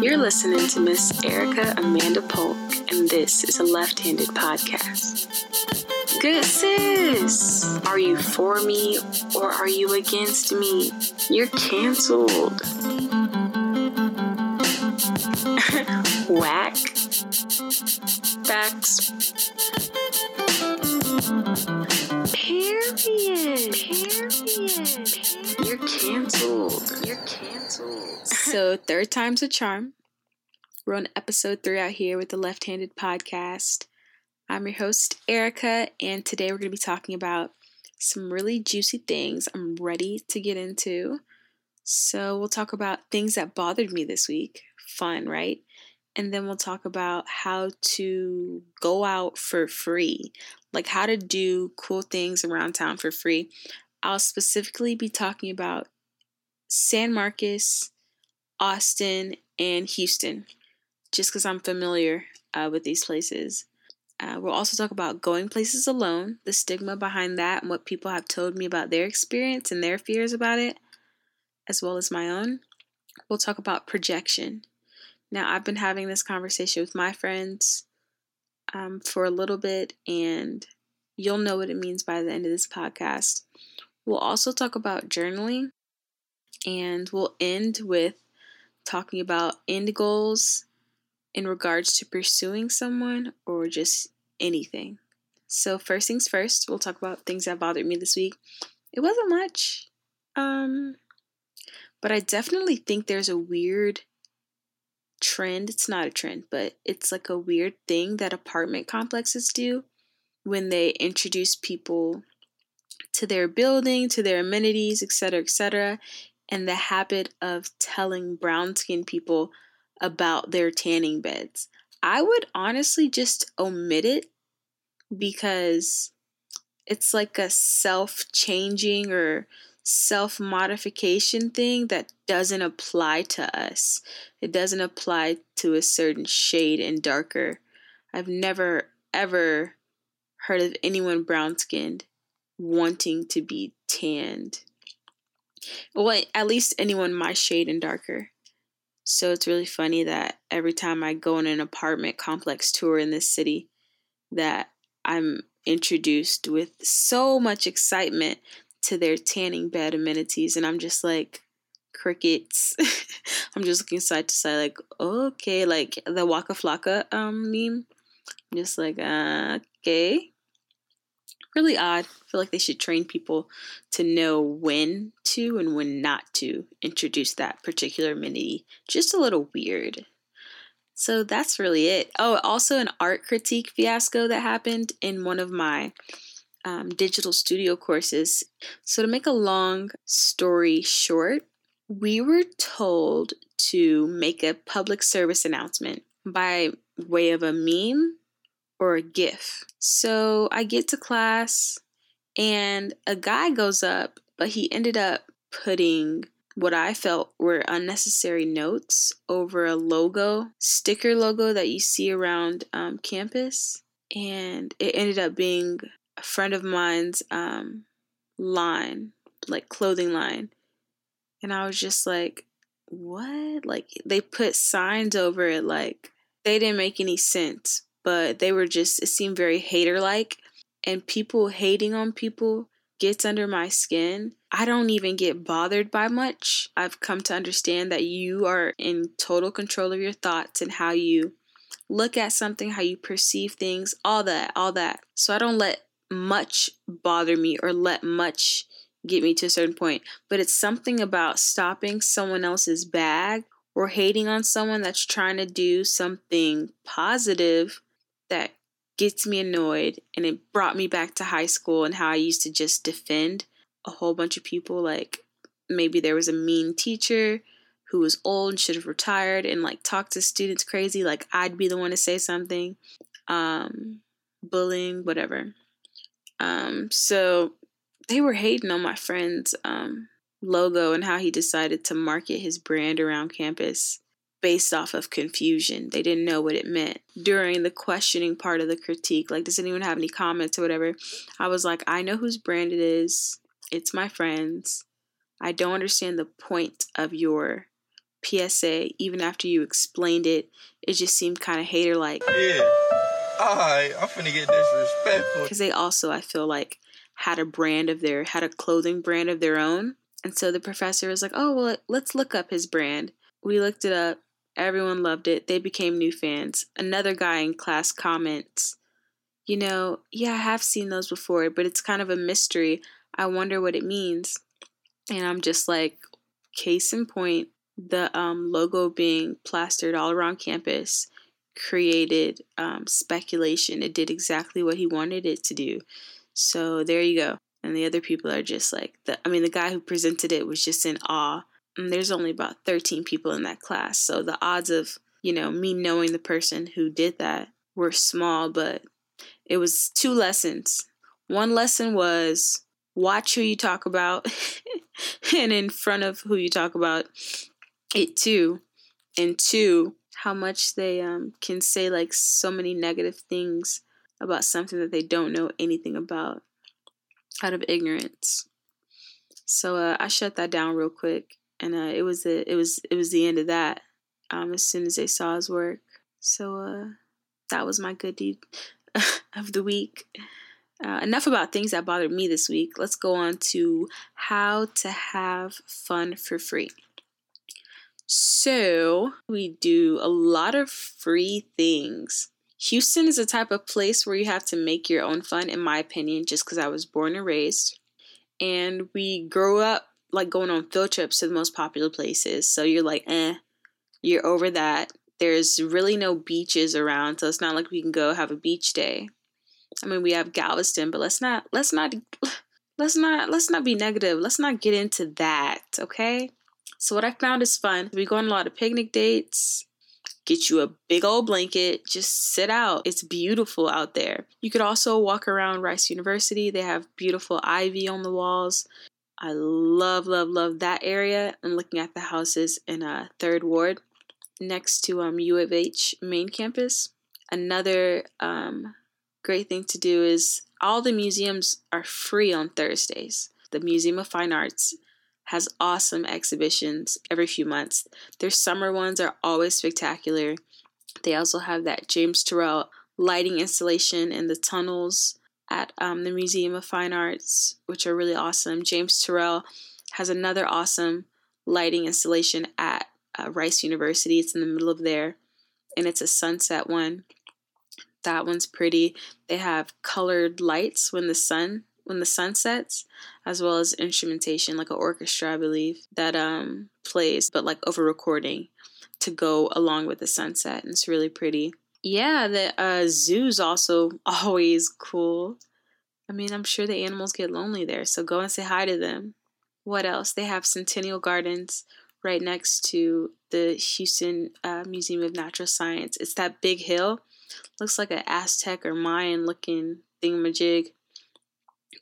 You're listening to Miss Erikka Amanda Polk, and this is a left handed podcast. Good sis! Are you for me or are you against me? You're canceled. Whack. Facts. So, third time's a charm. We're on episode three out here with the Left Handed Podcast. I'm your host, Erikka, and today we're going to be talking about some really juicy things I'm ready to get into. So, we'll talk about things that bothered me this week. Fun, right? And then we'll talk about how to go out for free, like how to do cool things around town for free. I'll specifically be talking about San Marcos, Austin, and Houston, just because I'm familiar uh, with these places. Uh, we'll also talk about going places alone, the stigma behind that, and what people have told me about their experience and their fears about it, as well as my own. We'll talk about projection. Now, I've been having this conversation with my friends um, for a little bit, and you'll know what it means by the end of this podcast. We'll also talk about journaling, and we'll end with talking about end goals in regards to pursuing someone or just anything. So, first things first, we'll talk about things that bothered me this week. It wasn't much, um, but I definitely think there's a weird trend. It's not a trend, but it's like a weird thing that apartment complexes do when they introduce people to their building, to their amenities, etc., etc., and the habit of telling brown skinned people about their tanning beds. I would honestly just omit it because it's like a self changing or self modification thing that doesn't apply to us. It doesn't apply to a certain shade and darker. I've never ever heard of anyone brown skinned wanting to be tanned. Well, at least anyone my shade and darker. So it's really funny that every time I go on an apartment complex tour in this city, that I'm introduced with so much excitement to their tanning bed amenities, and I'm just like crickets. I'm just looking side to side, like okay, like the Waka Flocka um meme. I'm just like uh, okay, really odd. I feel like they should train people to know when to and when not to introduce that particular amenity. Just a little weird. So that's really it. Oh, also an art critique fiasco that happened in one of my um, digital studio courses. So, to make a long story short, we were told to make a public service announcement by way of a meme or a GIF. So I get to class and a guy goes up, but he ended up putting what I felt were unnecessary notes over a logo, sticker logo that you see around um, campus. And it ended up being a friend of mine's um, line, like clothing line. And I was just like, what? Like, they put signs over it, like, they didn't make any sense but they were just, it seemed very hater like. And people hating on people gets under my skin. I don't even get bothered by much. I've come to understand that you are in total control of your thoughts and how you look at something, how you perceive things, all that, all that. So I don't let much bother me or let much get me to a certain point. But it's something about stopping someone else's bag or hating on someone that's trying to do something positive that gets me annoyed and it brought me back to high school and how I used to just defend a whole bunch of people like maybe there was a mean teacher who was old and should have retired and like talked to students crazy like I'd be the one to say something um bullying whatever. Um so they were hating on my friend's um logo and how he decided to market his brand around campus based off of confusion. They didn't know what it meant. During the questioning part of the critique, like, does anyone have any comments or whatever? I was like, I know whose brand it is. It's my friend's. I don't understand the point of your PSA, even after you explained it, it just seemed kind of hater like. Yeah. Alright, I'm finna get disrespectful. Because they also, I feel like, had a brand of their, had a clothing brand of their own. And so the professor was like, oh, well, let's look up his brand. We looked it up. Everyone loved it. They became new fans. Another guy in class comments, you know, yeah, I have seen those before, but it's kind of a mystery. I wonder what it means. And I'm just like, case in point, the um, logo being plastered all around campus created um, speculation. It did exactly what he wanted it to do. So there you go. And the other people are just like, the, I mean, the guy who presented it was just in awe. And there's only about 13 people in that class. So the odds of, you know, me knowing the person who did that were small, but it was two lessons. One lesson was watch who you talk about and in front of who you talk about it too and two how much they um, can say like so many negative things about something that they don't know anything about out of ignorance so uh, i shut that down real quick and uh, it was the, it was it was the end of that um, as soon as they saw his work so uh, that was my good deed of the week uh, enough about things that bothered me this week. Let's go on to how to have fun for free. So, we do a lot of free things. Houston is a type of place where you have to make your own fun, in my opinion, just because I was born and raised. And we grow up like going on field trips to the most popular places. So you're like, eh, you're over that. There's really no beaches around, so it's not like we can go have a beach day. I mean, we have Galveston, but let's not let's not let's not let's not be negative. Let's not get into that, okay? So what I found is fun. We go on a lot of picnic dates. Get you a big old blanket, just sit out. It's beautiful out there. You could also walk around Rice University. They have beautiful ivy on the walls. I love, love, love that area. I'm looking at the houses in a uh, Third Ward next to um, U of H main campus. Another um, great thing to do is all the museums are free on Thursdays. The Museum of Fine Arts has awesome exhibitions every few months. Their summer ones are always spectacular. They also have that James Turrell lighting installation in the tunnels at um, the Museum of Fine Arts, which are really awesome. James Turrell has another awesome lighting installation at uh, Rice University. It's in the middle of there, and it's a sunset one. That one's pretty. They have colored lights when the sun when the sun sets, as well as instrumentation like an orchestra, I believe, that um plays, but like over recording to go along with the sunset. And it's really pretty. Yeah, the uh, zoo's also always cool. I mean, I'm sure the animals get lonely there, so go and say hi to them. What else? They have Centennial Gardens right next to the Houston uh, Museum of Natural Science. It's that big hill Looks like an Aztec or Mayan looking thingamajig.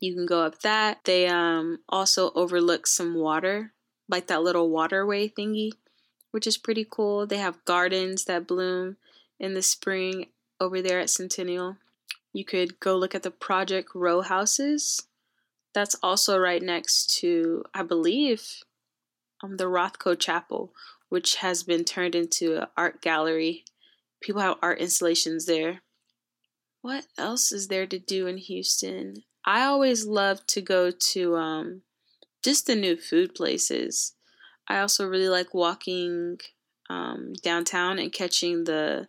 You can go up that. They um also overlook some water, like that little waterway thingy, which is pretty cool. They have gardens that bloom in the spring over there at Centennial. You could go look at the Project Row houses. That's also right next to, I believe, um, the Rothko Chapel, which has been turned into an art gallery people have art installations there. What else is there to do in Houston? I always love to go to um, just the new food places. I also really like walking um, downtown and catching the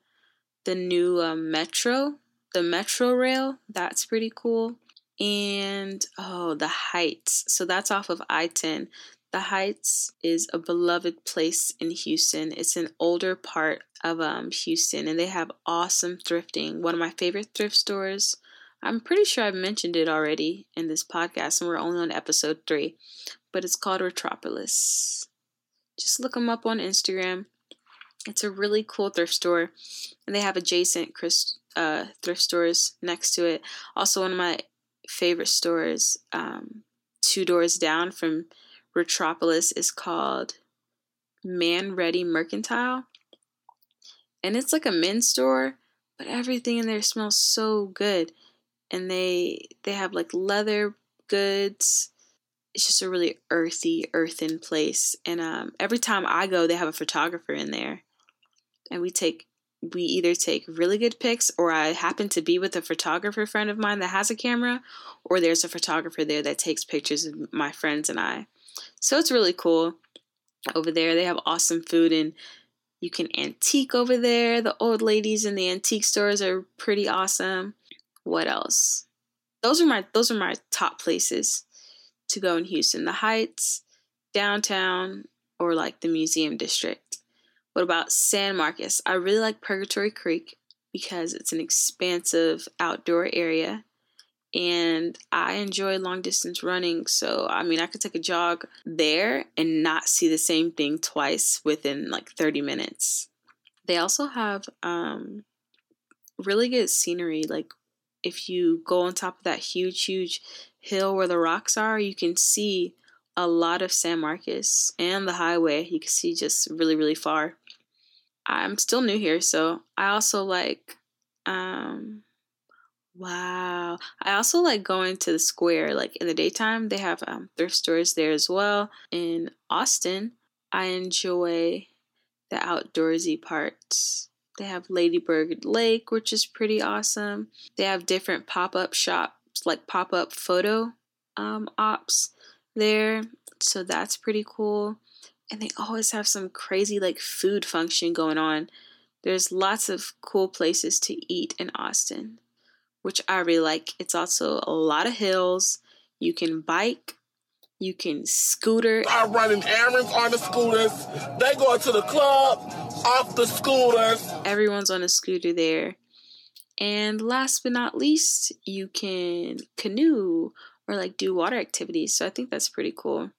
the new um, metro, the metro rail. That's pretty cool. And oh, the Heights. So that's off of I 10. The Heights is a beloved place in Houston. It's an older part of um, Houston, and they have awesome thrifting. One of my favorite thrift stores. I'm pretty sure I've mentioned it already in this podcast, and we're only on episode three, but it's called Retropolis. Just look them up on Instagram. It's a really cool thrift store, and they have adjacent uh, thrift stores next to it. Also, one of my favorite stores, um, two doors down from Retropolis is called Manready Mercantile. And it's like a men's store, but everything in there smells so good. And they they have like leather goods. it's just a really earthy, earthen place. And um, every time I go, they have a photographer in there, and we take we either take really good pics, or I happen to be with a photographer friend of mine that has a camera, or there's a photographer there that takes pictures of my friends and I. So it's really cool over there. They have awesome food and you can antique over there. The old ladies in the antique stores are pretty awesome. What else? Those are my those are my top places to go in Houston. The Heights, downtown, or like the museum district. What about San Marcos? I really like Purgatory Creek because it's an expansive outdoor area and I enjoy long distance running. So, I mean, I could take a jog there and not see the same thing twice within like 30 minutes. They also have um, really good scenery. Like, if you go on top of that huge, huge hill where the rocks are, you can see a lot of San Marcos and the highway. You can see just really, really far. I'm still new here, so I also like um, Wow. I also like going to the square. Like in the daytime, they have um, thrift stores there as well. In Austin, I enjoy the outdoorsy parts. They have Ladybird Lake, which is pretty awesome. They have different pop up shops, like pop up photo um, ops there. So that's pretty cool. And they always have some crazy like food function going on. There's lots of cool places to eat in Austin which I really like. It's also a lot of hills. You can bike, you can scooter. I'm running errands on the scooters. They go to the club off the scooters. Everyone's on a scooter there. And last but not least, you can canoe or like do water activities. So I think that's pretty cool.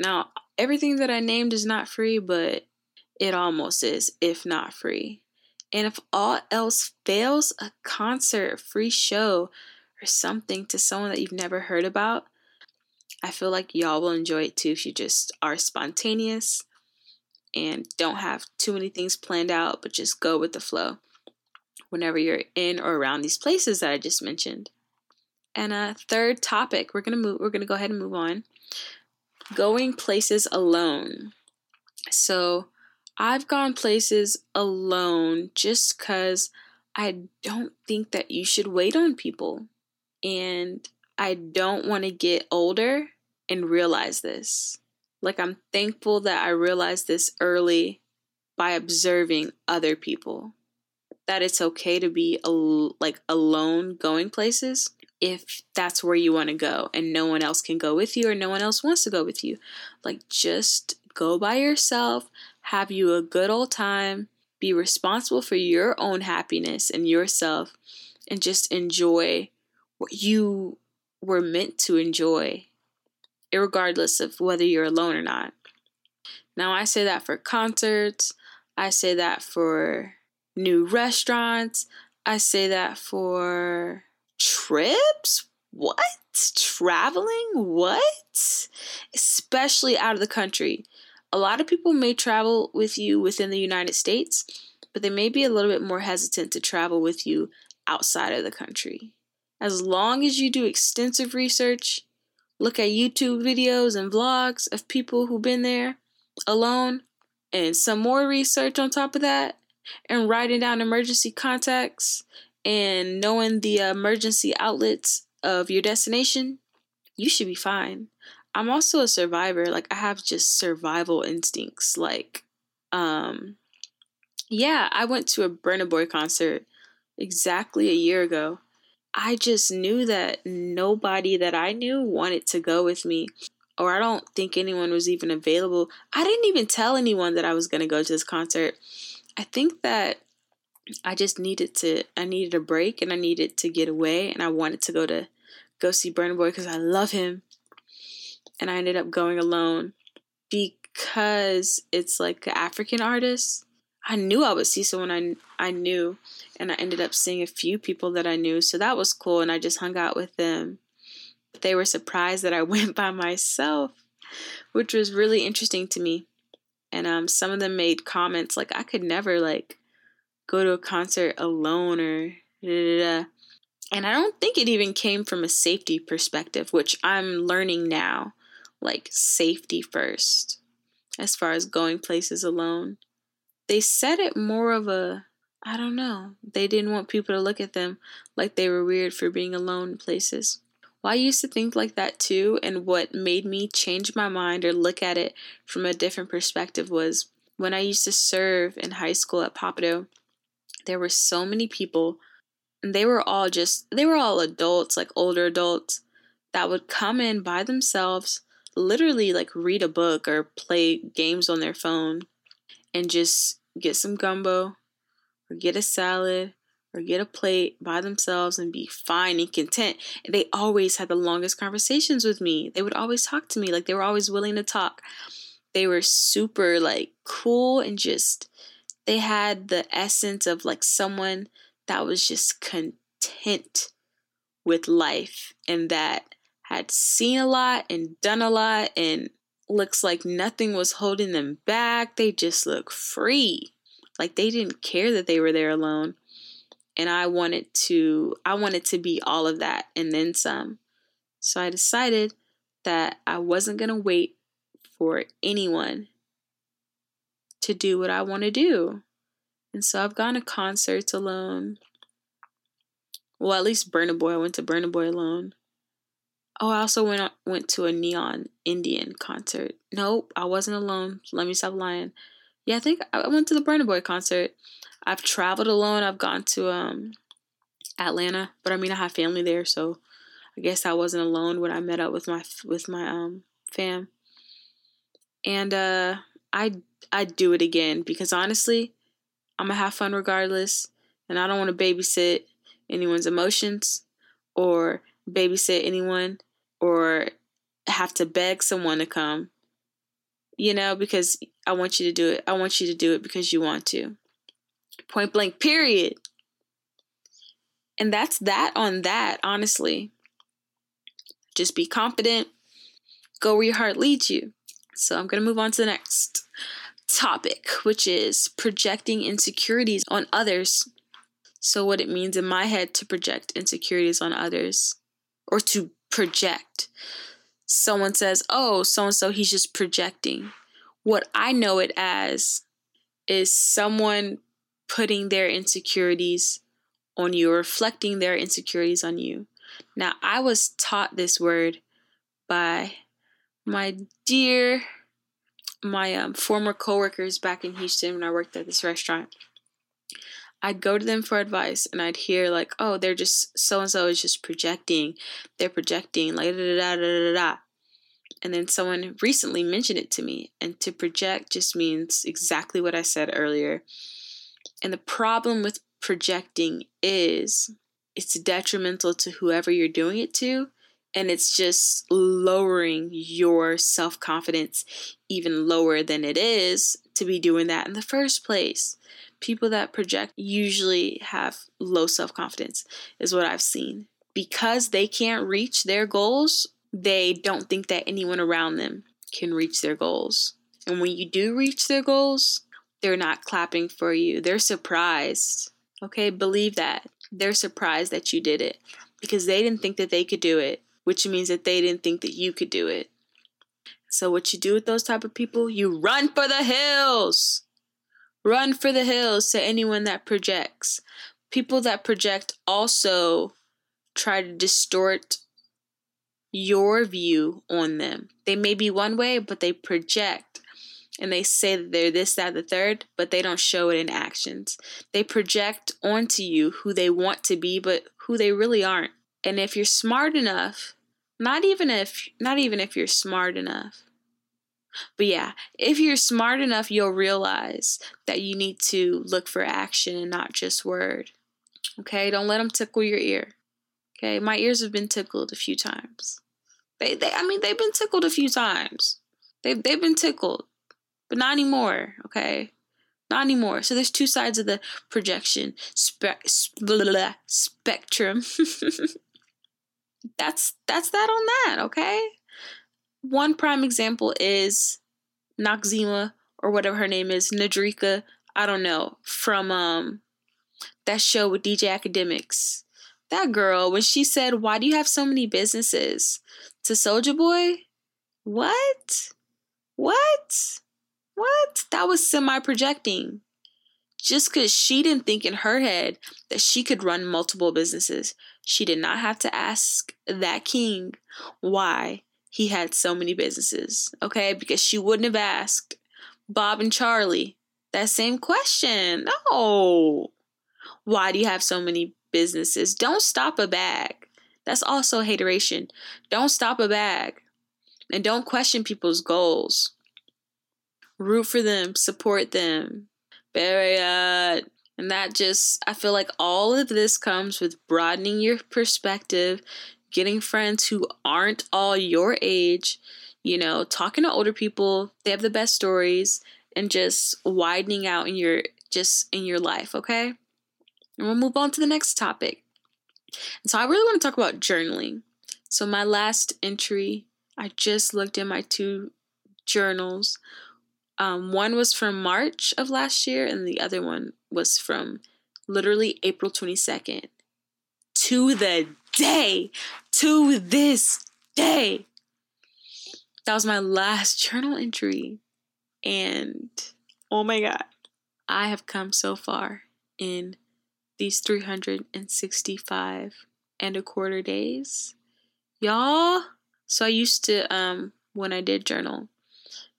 Now, everything that I named is not free, but it almost is, if not free. And if all else fails, a concert, a free show, or something to someone that you've never heard about, I feel like y'all will enjoy it too if you just are spontaneous and don't have too many things planned out, but just go with the flow whenever you're in or around these places that I just mentioned. And a third topic, we're gonna move. We're gonna go ahead and move on. Going places alone. So I've gone places alone just because I don't think that you should wait on people. And I don't want to get older and realize this. Like, I'm thankful that I realized this early by observing other people. That it's okay to be al- like alone going places if that's where you want to go and no one else can go with you or no one else wants to go with you. Like, just go by yourself, have you a good old time, be responsible for your own happiness and yourself, and just enjoy what you were meant to enjoy, regardless of whether you're alone or not. Now, I say that for concerts, I say that for new restaurants, I say that for trips. What? Traveling? What? Especially out of the country a lot of people may travel with you within the United States, but they may be a little bit more hesitant to travel with you outside of the country. As long as you do extensive research, look at YouTube videos and vlogs of people who've been there alone, and some more research on top of that, and writing down emergency contacts and knowing the emergency outlets of your destination, you should be fine. I'm also a survivor. Like I have just survival instincts. Like, um, yeah, I went to a Burna Boy concert exactly a year ago. I just knew that nobody that I knew wanted to go with me, or I don't think anyone was even available. I didn't even tell anyone that I was going to go to this concert. I think that I just needed to, I needed a break and I needed to get away, and I wanted to go to go see Burna Boy because I love him and I ended up going alone because it's like an African artist. I knew I would see someone I I knew, and I ended up seeing a few people that I knew, so that was cool, and I just hung out with them. They were surprised that I went by myself, which was really interesting to me. And um, some of them made comments like I could never like go to a concert alone or da, da, da. And I don't think it even came from a safety perspective, which I'm learning now. Like, safety first, as far as going places alone. They said it more of a, I don't know, they didn't want people to look at them like they were weird for being alone in places. Well, I used to think like that too, and what made me change my mind or look at it from a different perspective was when I used to serve in high school at Pappadeaux, there were so many people, and they were all just, they were all adults, like older adults, that would come in by themselves, literally like read a book or play games on their phone, and just get some gumbo or get a salad or get a plate by themselves and be fine and content. And they always had the longest conversations with me. They would always talk to me, like they were always willing to talk they were super like cool and just they had the essence of like someone that was just content with life and that had seen a lot and done a lot and looks like nothing was holding them back. They just look free. Like they didn't care that they were there alone. And I wanted to I wanted to be all of that and then some. So I decided that I wasn't going to wait for anyone to do what I want to do. And so I've gone to concerts alone. Well, at least Burna Boy. I went to Burna Boy alone. Oh, I also went went to a Neon Indian concert. Nope, I wasn't alone. Let me stop lying. Yeah, I think I went to the Burna Boy concert. I've traveled alone. I've gone to um Atlanta, but I mean I have family there, so I guess I wasn't alone when I met up with my with my um fam and uh, I I do it again because honestly, I'm gonna have fun regardless, and I don't want to babysit anyone's emotions or babysit anyone or have to beg someone to come. You know, because I want you to do it. I want you to do it because you want to. Point blank, period. And that's that on that, honestly. Just be confident. Go where your heart leads you. So I'm going to move on to the next topic, which is projecting insecurities on others. So, what it means in my head to project insecurities on others or to project. Someone says, Oh, so and so, he's just projecting. What I know it as is someone putting their insecurities on you, reflecting their insecurities on you. Now, I was taught this word by my dear, my um, former coworkers back in Houston when I worked at this restaurant. I'd go to them for advice and I'd hear like, oh, they're just so and so is just projecting. They're projecting like da da da da da da. And then someone recently mentioned it to me. And to project just means exactly what I said earlier. And the problem with projecting is it's detrimental to whoever you're doing it to and it's just lowering your self confidence even lower than it is to be doing that in the first place. People that project usually have low self confidence, is what I've seen. Because they can't reach their goals, they don't think that anyone around them can reach their goals. And when you do reach their goals, they're not clapping for you. They're surprised. Okay, believe that. They're surprised that you did it because they didn't think that they could do it which means that they didn't think that you could do it. So what you do with those type of people, you run for the hills. Run for the hills to anyone that projects. People that project also try to distort your view on them. They may be one way, but they project and they say that they're this, that, the third, but they don't show it in actions. They project onto you who they want to be, but who they really aren't. And if you're smart enough, not even if not even if you're smart enough. But yeah, if you're smart enough, you'll realize that you need to look for action and not just word. Okay? Don't let them tickle your ear. Okay? My ears have been tickled a few times. They they I mean they've been tickled a few times. They've they've been tickled. But not anymore, okay? Not anymore. So there's two sides of the projection spe- sp- spectrum. that's that's that on that, okay? One prime example is Noxzema or whatever her name is, Nadrika, I don't know, from um that show with DJ Akademiks. that girl when she said, "Why do you have so many businesses?" to Soulja Boy. What? What? What? That was semi projecting. Just because she didn't think in her head that she could run multiple businesses, she did not have to ask that king why he had so many businesses, okay? Because she wouldn't have asked Bob and Charlie that same question. No. Why do you have so many businesses? Don't stop a bag. That's also hateration. Don't stop a bag. And don't question people's goals. Root for them, support them. Period. And that just, I feel like all of this comes with broadening your perspective, getting friends who aren't all your age, you know, talking to older people. They have the best stories and just widening out in your just in your life, okay? And we'll move on to the next topic. And so I really want to talk about journaling. So my last entry, I just looked in my two journals. Um, one was from March of last year, and the other one was from literally April 22nd. To the day, to this day. That was my last journal entry. And oh my God, I have come so far in these 365 and a quarter days. Y'all, so I used to, um, when I did journal,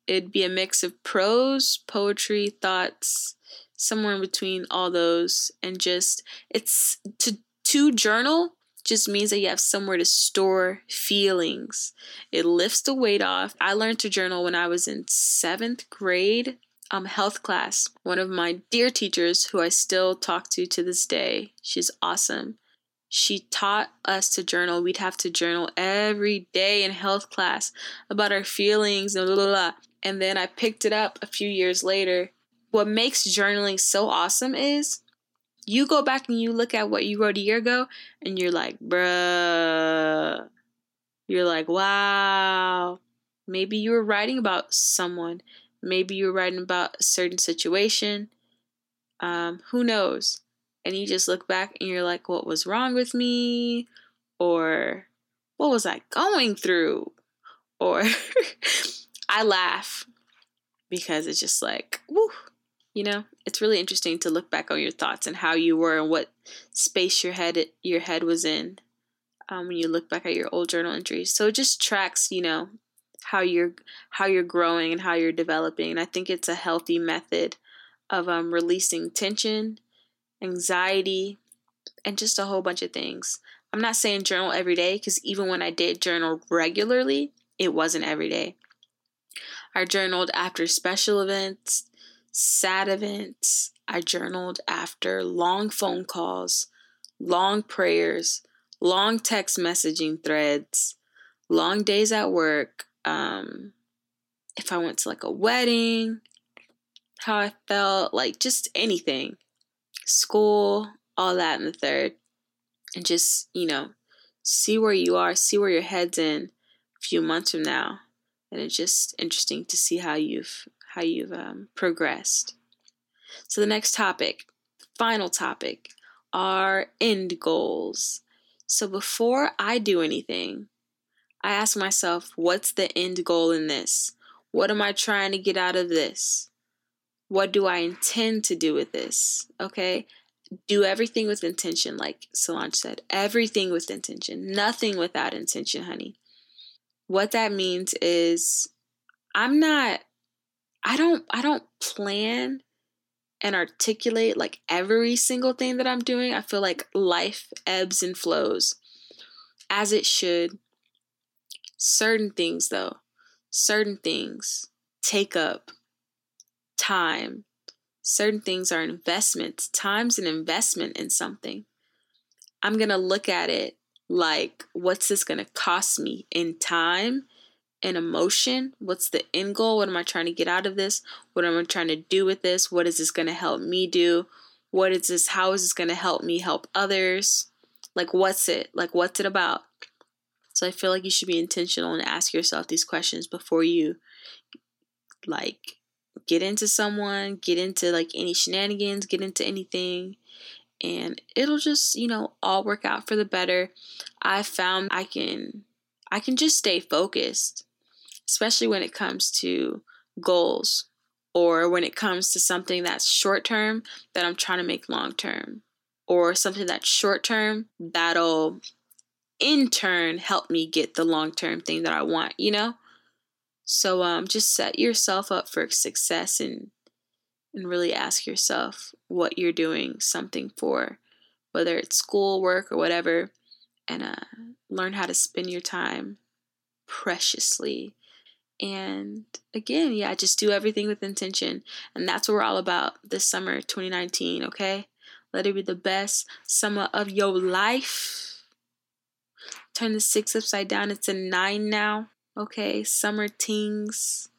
it'd be a mix of prose, poetry, thoughts, somewhere in between all those, and just it's to to journal just means that you have somewhere to store feelings. It lifts the weight off. I learned to journal when I was in seventh grade, um, health class. One of my dear teachers, who I still talk to to this day, she's awesome. She taught us to journal. We'd have to journal every day in health class about our feelings and blah, blah, blah. And then I picked it up a few years later. What makes journaling so awesome is you go back and you look at what you wrote a year ago and you're like, bruh. You're like, wow. Maybe you were writing about someone. Maybe you were writing about a certain situation. Um, who knows? And you just look back and you're like, what was wrong with me? Or what was I going through? Or I laugh because it's just like, woo, you know, it's really interesting to look back on your thoughts and how you were and what space your head your head was in um, when you look back at your old journal entries. So it just tracks, you know, how you're how you're growing and how you're developing. And I think it's a healthy method of um, releasing tension, anxiety, and just a whole bunch of things. I'm not saying journal every day because even when I did journal regularly, it wasn't every day. I journaled after special events, sad events. I journaled after long phone calls, long prayers, long text messaging threads, long days at work. Um, if I went to like a wedding, how I felt, like just anything, school, all that in the third, and just, you know, see where you are, see where your head's in a few months from now. And it's just interesting to see how you've how you've um, progressed. So, the next topic, final topic, are end goals. So, before I do anything, I ask myself, what's the end goal in this? What am I trying to get out of this? What do I intend to do with this? Okay. Do everything with intention, like Solange said. Everything with intention. Nothing without intention, honey. What that means is I'm not I don't I don't plan and articulate like every single thing that I'm doing. I feel like life ebbs and flows as it should. Certain things though, certain things take up time. Certain things are investments. Time's an investment in something. I'm going to look at it like what's this going to cost me in time an emotion. What's the end goal? What am I trying to get out of this? What am I trying to do with this? What is this going to help me do? What is this? How is this going to help me help others? Like, what's it? Like, what's it about? So I feel like you should be intentional and ask yourself these questions before you, like, get into someone, get into like any shenanigans, get into anything, and it'll just, you know, all work out for the better. I found I can I can just stay focused, especially when it comes to goals or when it comes to something that's short term that I'm trying to make long term or something that's short term that'll in turn help me get the long term thing that I want, you know? So um just set yourself up for success and and really ask yourself what you're doing something for, whether it's school, work, or whatever, and uh, learn how to spend your time preciously. And again, yeah, just do everything with intention. And that's what we're all about this summer 2019, okay? Let it be the best summer of your life. Turn the six upside down. It's a nine now. Okay, summer tings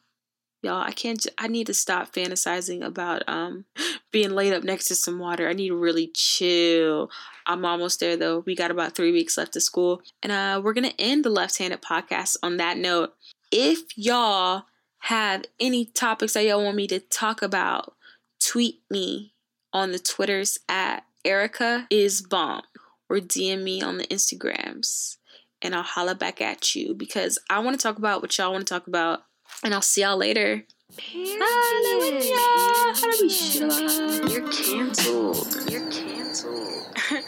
y'all i can't i need to stop fantasizing about um being laid up next to some water i need to really chill i'm almost there though we got about three weeks left of school and uh we're gonna end the left-handed podcast on that note if y'all have any topics that y'all want me to talk about tweet me on the twitters at erikka is bomb or dm me on the instagrams and i'll holla back at you because i want to talk about what y'all want to talk about and I'll see y'all later. Period. You're canceled. You're canceled.